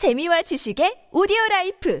재미와 지식의 오디오 라이프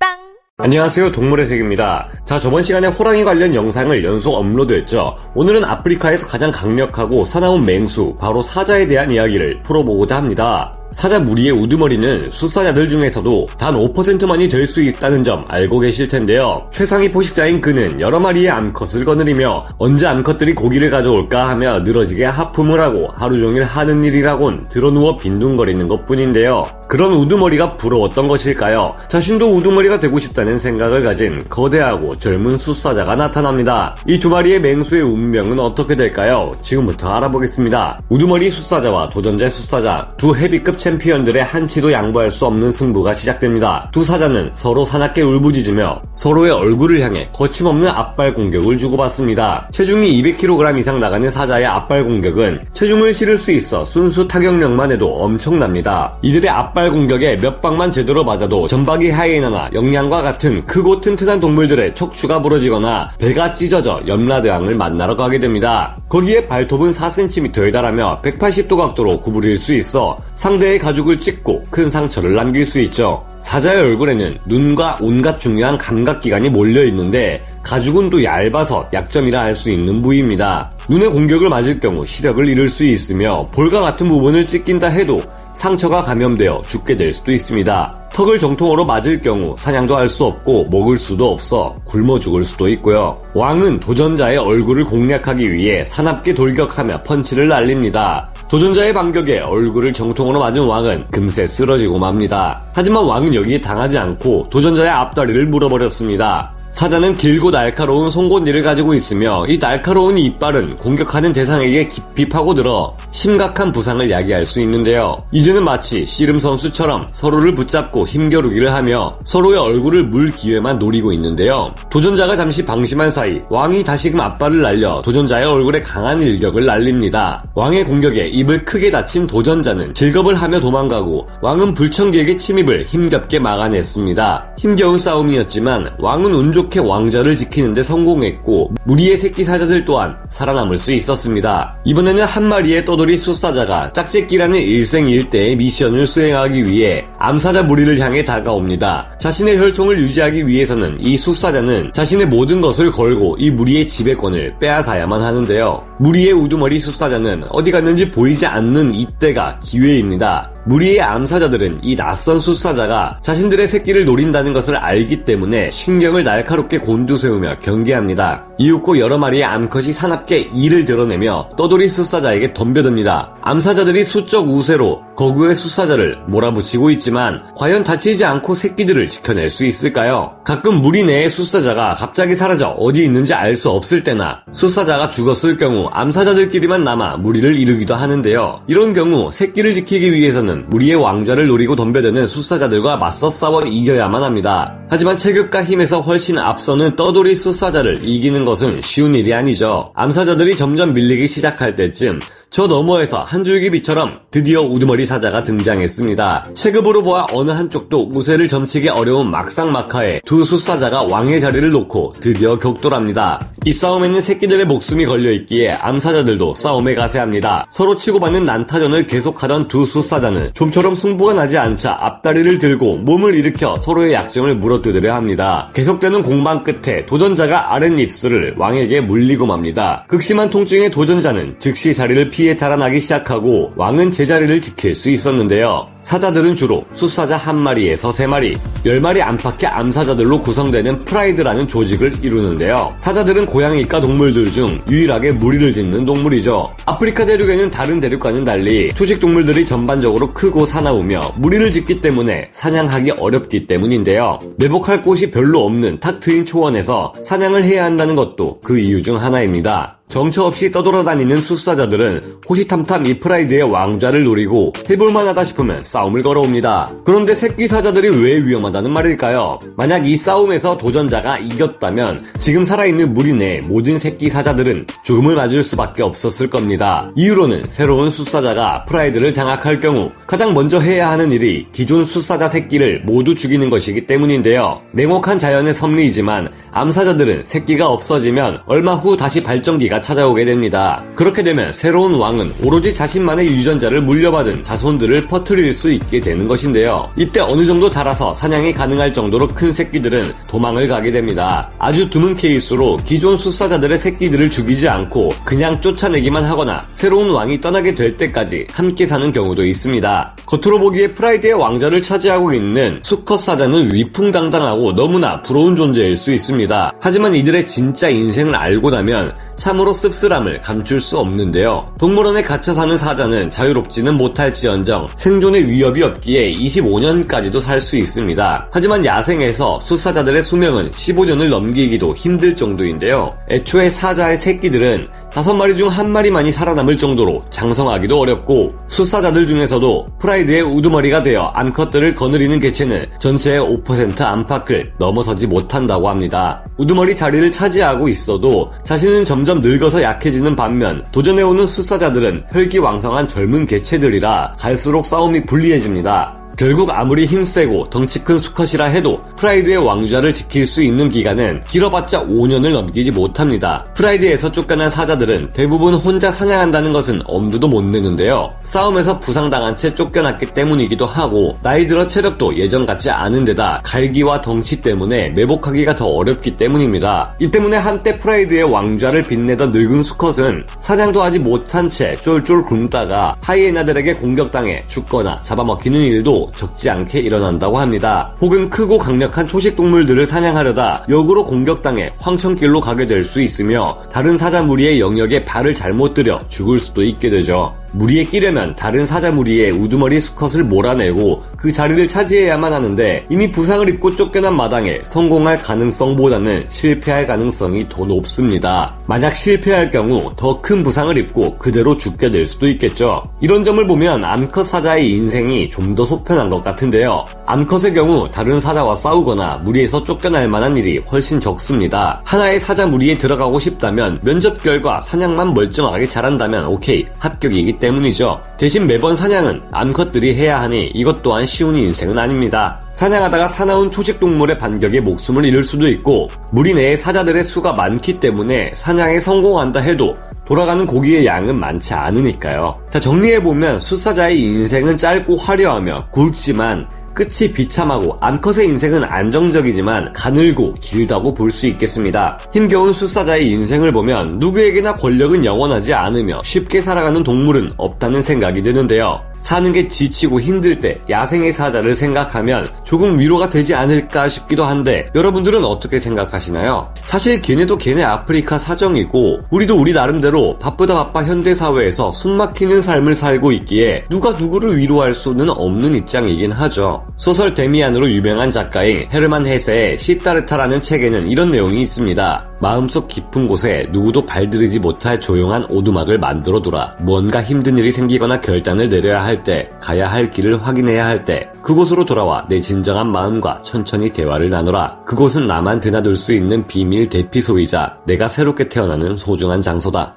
팟빵 안녕하세요 동물의 세계입니다. 자 저번 시간에 호랑이 관련 영상을 연속 업로드했죠. 오늘은 아프리카에서 가장 강력하고 사나운 맹수 바로 사자에 대한 이야기를 풀어보고자 합니다. 사자 무리의 우두머리는 숫사자들 중에서도 단 5%만이 될 수 있다는 점 알고 계실 텐데요. 최상위 포식자인 그는 여러 마리의 암컷을 거느리며 언제 암컷들이 고기를 가져올까 하며 늘어지게 하품을 하고 하루 종일 하는 일이라곤 드러누워 빈둥거리는 것 뿐인데요. 그런 우두머리가 부러웠던 것일까요? 자신도 우두머리가 되고 싶다는 생각을 가진 거대하고 젊은 숫사자가 나타납니다. 이 두 마리의 맹수의 운명은 어떻게 될까요? 지금부터 알아보겠습니다. 우두머리 숫사자와 도전자 숫사자 두 헤비급 챔피언들의 한치도 양보할 수 없는 승부가 시작됩니다. 두 사자는 서로 사납게 울부짖으며 서로의 얼굴을 향해 거침없는 앞발 공격을 주고받습니다. 체중이 200kg 이상 나가는 사자의 앞발 공격은 체중을 실을 수 있어 순수 타격력만 해도 엄청납니다. 이들의 앞발 공격에 몇 방만 제대로 맞아도 전박이 하이에나나 영양과 같은 크고 튼튼한 동물들의 척추가 부러지거나 배가 찢어져 염라대왕을 만나러 가게 됩니다. 거기에 발톱은 4cm에 달하며 180도 각도로 구부릴 수 있어 상대 상대의 가죽을 찢고 큰 상처를 남길 수 있죠. 사자의 얼굴에는 눈과 온갖 중요한 감각기관이 몰려 있는데 가죽은 또 얇아서 약점이라 할 수 있는 부위입니다. 눈의 공격을 맞을 경우 시력을 잃을 수 있으며 볼과 같은 부분을 찢긴다 해도 상처가 감염되어 죽게 될 수도 있습니다. 턱을 정통으로 맞을 경우 사냥도 할 수 없고 먹을 수도 없어 굶어 죽을 수도 있고요. 왕은 도전자의 얼굴을 공략하기 위해 사납게 돌격하며 펀치를 날립니다. 도전자의 반격에 얼굴을 정통으로 맞은 왕은 금세 쓰러지고 맙니다. 하지만 왕은 여기에 당하지 않고 도전자의 앞다리를 물어버렸습니다. 사자는 길고 날카로운 송곳니를 가지고 있으며 이 날카로운 이빨은 공격하는 대상에게 깊이 파고들어 심각한 부상을 야기할 수 있는데요. 이제는 마치 씨름 선수처럼 서로를 붙잡고 힘겨루기를 하며 서로의 얼굴을 물 기회만 노리고 있는데요. 도전자가 잠시 방심한 사이 왕이 다시금 앞발을 날려 도전자의 얼굴에 강한 일격을 날립니다. 왕의 공격에 입을 크게 다친 도전자는 즐겁을 하며 도망가고 왕은 불청기에게 침입을 힘겹게 막아냈습니다. 힘겨운 싸움이었지만 왕은 운 좋게 왕좌를 지키는데 성공했고 무리의 새끼 사자들 또한 살아남을 수 있었습니다. 이번에는 한 마리의 떠돌이 숫사자가 짝짓기라는 일생일대의 미션을 수행하기 위해 암사자 무리를 향해 다가옵니다. 자신의 혈통을 유지하기 위해서는 이 숫사자는 자신의 모든 것을 걸고 이 무리의 지배권을 빼앗아야만 하는데요. 무리의 우두머리 숫사자는 어디 갔는지 보이지 않는 이때가 기회입니다. 무리의 암사자들은 이 낯선 숫사자가 자신들의 새끼를 노린다는 것을 알기 때문에 신경을 날카롭게 곤두세우며 경계합니다. 이윽고 여러 마리의 암컷이 사납게 이를 드러내며 떠돌이 숫사자에게 덤벼듭니다. 암사자들이 수적 우세로 거구의 숫사자를 몰아붙이고 있지만 과연 다치지 않고 새끼들을 지켜낼 수 있을까요? 가끔 무리 내의 숫사자가 갑자기 사라져 어디 있는지 알 수 없을 때나 숫사자가 죽었을 경우 암사자들끼리만 남아 무리를 이루기도 하는데요. 이런 경우 새끼를 지키기 위해서는 무리의 왕좌를 노리고 덤벼드는 숫사자들과 맞서 싸워 이겨야만 합니다. 하지만 체급과 힘에서 훨씬 앞서는 떠돌이 숫사자를 이기는 것은 쉬운 일이 아니죠. 암사자들이 점점 밀리기 시작할 때쯤 저 너머에서 한 줄기 빛처럼 드디어 우두머리 사자가 등장했습니다. 체급으로 보아 어느 한쪽도 우세를 점치기 어려운 막상막하에 두 숫사자가 왕의 자리를 놓고 드디어 격돌합니다. 이 싸움에는 새끼들의 목숨이 걸려있기에 암사자들도 싸움에 가세합니다. 서로 치고받는 난타전을 계속하던 두 숫사자는 좀처럼 승부가 나지 않자 앞다리를 들고 몸을 일으켜 서로의 약점을 물어뜯으려 합니다. 계속되는 공방 끝에 도전자가 아랫입술을 왕에게 물리고 맙니다. 극심한 통증의 도전자는 즉시 자리를 피해 달아나기 시작하고 왕은 제자리를 지킬 수 있었는데요. 사자들은 주로 숫사자 한 마리에서 세 마리, 열 마리 안팎의 암사자들로 구성되는 프라이드라는 조직을 이루는데요. 사자들은 고양이과 동물들 중 유일하게 무리를 짓는 동물이죠. 아프리카 대륙에는 다른 대륙과는 달리 초식 동물들이 전반적으로 크고 사나우며 무리를 짓기 때문에 사냥하기 어렵기 때문인데요. 매복할 곳이 별로 없는 탁 트인 초원에서 사냥을 해야 한다는 것도 그 이유 중 하나입니다. 정처 없이 떠돌아다니는 숫사자들은 호시탐탐 이 프라이드의 왕좌를 노리고 해볼만하다 싶으면 싸움을 걸어옵니다. 그런데 새끼 사자들이 왜 위험하다는 말일까요? 만약 이 싸움에서 도전자가 이겼다면 지금 살아있는 무리 내 모든 새끼 사자들은 죽음을 맞을 수밖에 없었을 겁니다. 이유로는 새로운 숫사자가 프라이드를 장악할 경우 가장 먼저 해야 하는 일이 기존 숫사자 새끼를 모두 죽이는 것이기 때문인데요. 냉혹한 자연의 섭리이지만 암사자들은 새끼가 없어지면 얼마 후 다시 발정기가 찾아오게 됩니다. 그렇게 되면 새로운 왕은 오로지 자신만의 유전자를 물려받은 자손들을 퍼뜨릴 수 있게 되는 것인데요. 이때 어느 정도 자라서 사냥이 가능할 정도로 큰 새끼들은 도망을 가게 됩니다. 아주 드문 케이스로 기존 숫사자들의 새끼들을 죽이지 않고 그냥 쫓아내기만 하거나 새로운 왕이 떠나게 될 때까지 함께 사는 경우도 있습니다. 겉으로 보기에 프라이드의 왕좌를 차지하고 있는 수컷 사자는 위풍당당하고 너무나 부러운 존재일 수 있습니다. 하지만 이들의 진짜 인생을 알고 나면 참으로 씁쓸함을 감출 수 없는데요. 동물원에 갇혀 사는 사자는 자유롭지는 못할지언정 생존의 위협이 없기에 25년까지도 살 수 있습니다. 하지만 야생에서 숫사자들의 수명은 15년을 넘기기도 힘들 정도인데요. 애초에 사자의 새끼들은 다섯 마리 중 한 마리만이 살아남을 정도로 장성하기도 어렵고 숫사자들 중에서도 프라이드의 우두머리가 되어 암컷들을 거느리는 개체는 전체의 5% 안팎을 넘어서지 못한다고 합니다. 우두머리 자리를 차지하고 있어도 자신은 점점 늙어서 약해지는 반면 도전해오는 숫사자들은 혈기왕성한 젊은 개체들이라 갈수록 싸움이 불리해집니다. 결국 아무리 힘세고 덩치 큰 수컷이라 해도 프라이드의 왕좌를 지킬 수 있는 기간은 길어봤자 5년을 넘기지 못합니다. 프라이드에서 쫓겨난 사자들은 대부분 혼자 사냥한다는 것은 엄두도 못 내는데요. 싸움에서 부상당한 채 쫓겨났기 때문이기도 하고 나이 들어 체력도 예전 같지 않은 데다 갈기와 덩치 때문에 매복하기가 더 어렵기 때문입니다. 이 때문에 한때 프라이드의 왕좌를 빛내던 늙은 수컷은 사냥도 하지 못한 채 쫄쫄 굶다가 하이에나들에게 공격당해 죽거나 잡아먹히는 일도 적지 않게 일어난다고 합니다. 혹은 크고 강력한 초식 동물들을 사냥하려다 역으로 공격당해 황천길로 가게 될 수 있으며 다른 사자 무리의 영역에 발을 잘못 들여 죽을 수도 있게 되죠. 무리에 끼려면 다른 사자 무리의 우두머리 수컷을 몰아내고 그 자리를 차지해야만 하는데 이미 부상을 입고 쫓겨난 마당에 성공할 가능성보다는 실패할 가능성이 더 높습니다. 만약 실패할 경우 더 큰 부상을 입고 그대로 죽게 될 수도 있겠죠. 이런 점을 보면 암컷 사자의 인생이 좀더 속편한 것 같은데요. 암컷의 경우 다른 사자와 싸우거나 무리에서 쫓겨날 만한 일이 훨씬 적습니다. 하나의 사자 무리에 들어가고 싶다면 면접 결과 사냥만 멀쩡하게 잘한다면 오케이 합격이기 때문이죠. 대신 매번 사냥은 암컷들이 해야 하니 이것 또한 쉬운 인생은 아닙니다. 사냥하다가 사나운 초식 동물의 반격에 목숨을 잃을 수도 있고 무리 내에 사자들의 수가 많기 때문에 사냥에 성공한다 해도 돌아가는 고기의 양은 많지 않으니까요. 자, 정리해보면 숫사자의 인생은 짧고 화려하며 굵지만 끝이 비참하고 암컷의 인생은 안정적이지만 가늘고 길다고 볼 수 있겠습니다. 힘겨운 숫사자의 인생을 보면 누구에게나 권력은 영원하지 않으며 쉽게 살아가는 동물은 없다는 생각이 드는데요. 사는 게 지치고 힘들 때 야생의 사자를 생각하면 조금 위로가 되지 않을까 싶기도 한데 여러분들은 어떻게 생각하시나요? 사실 걔네도 걔네 아프리카 사정이고 우리도 우리 나름대로 바쁘다 바빠 현대 사회에서 숨막히는 삶을 살고 있기에 누가 누구를 위로할 수는 없는 입장이긴 하죠. 소설 데미안으로 유명한 작가인 헤르만 헤세의 시타르타라는 책에는 이런 내용이 있습니다. 마음속 깊은 곳에 누구도 발들이지 못할 조용한 오두막을 만들어 두라. 뭔가 힘든 일이 생기거나 결단을 내려야 할 때, 가야 할 길을 확인해야 할 때, 그곳으로 돌아와 내 진정한 마음과 천천히 대화를 나누라. 그곳은 나만 드나들 수 있는 비밀 대피소이자 내가 새롭게 태어나는 소중한 장소다.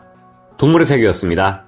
동물의 세계였습니다.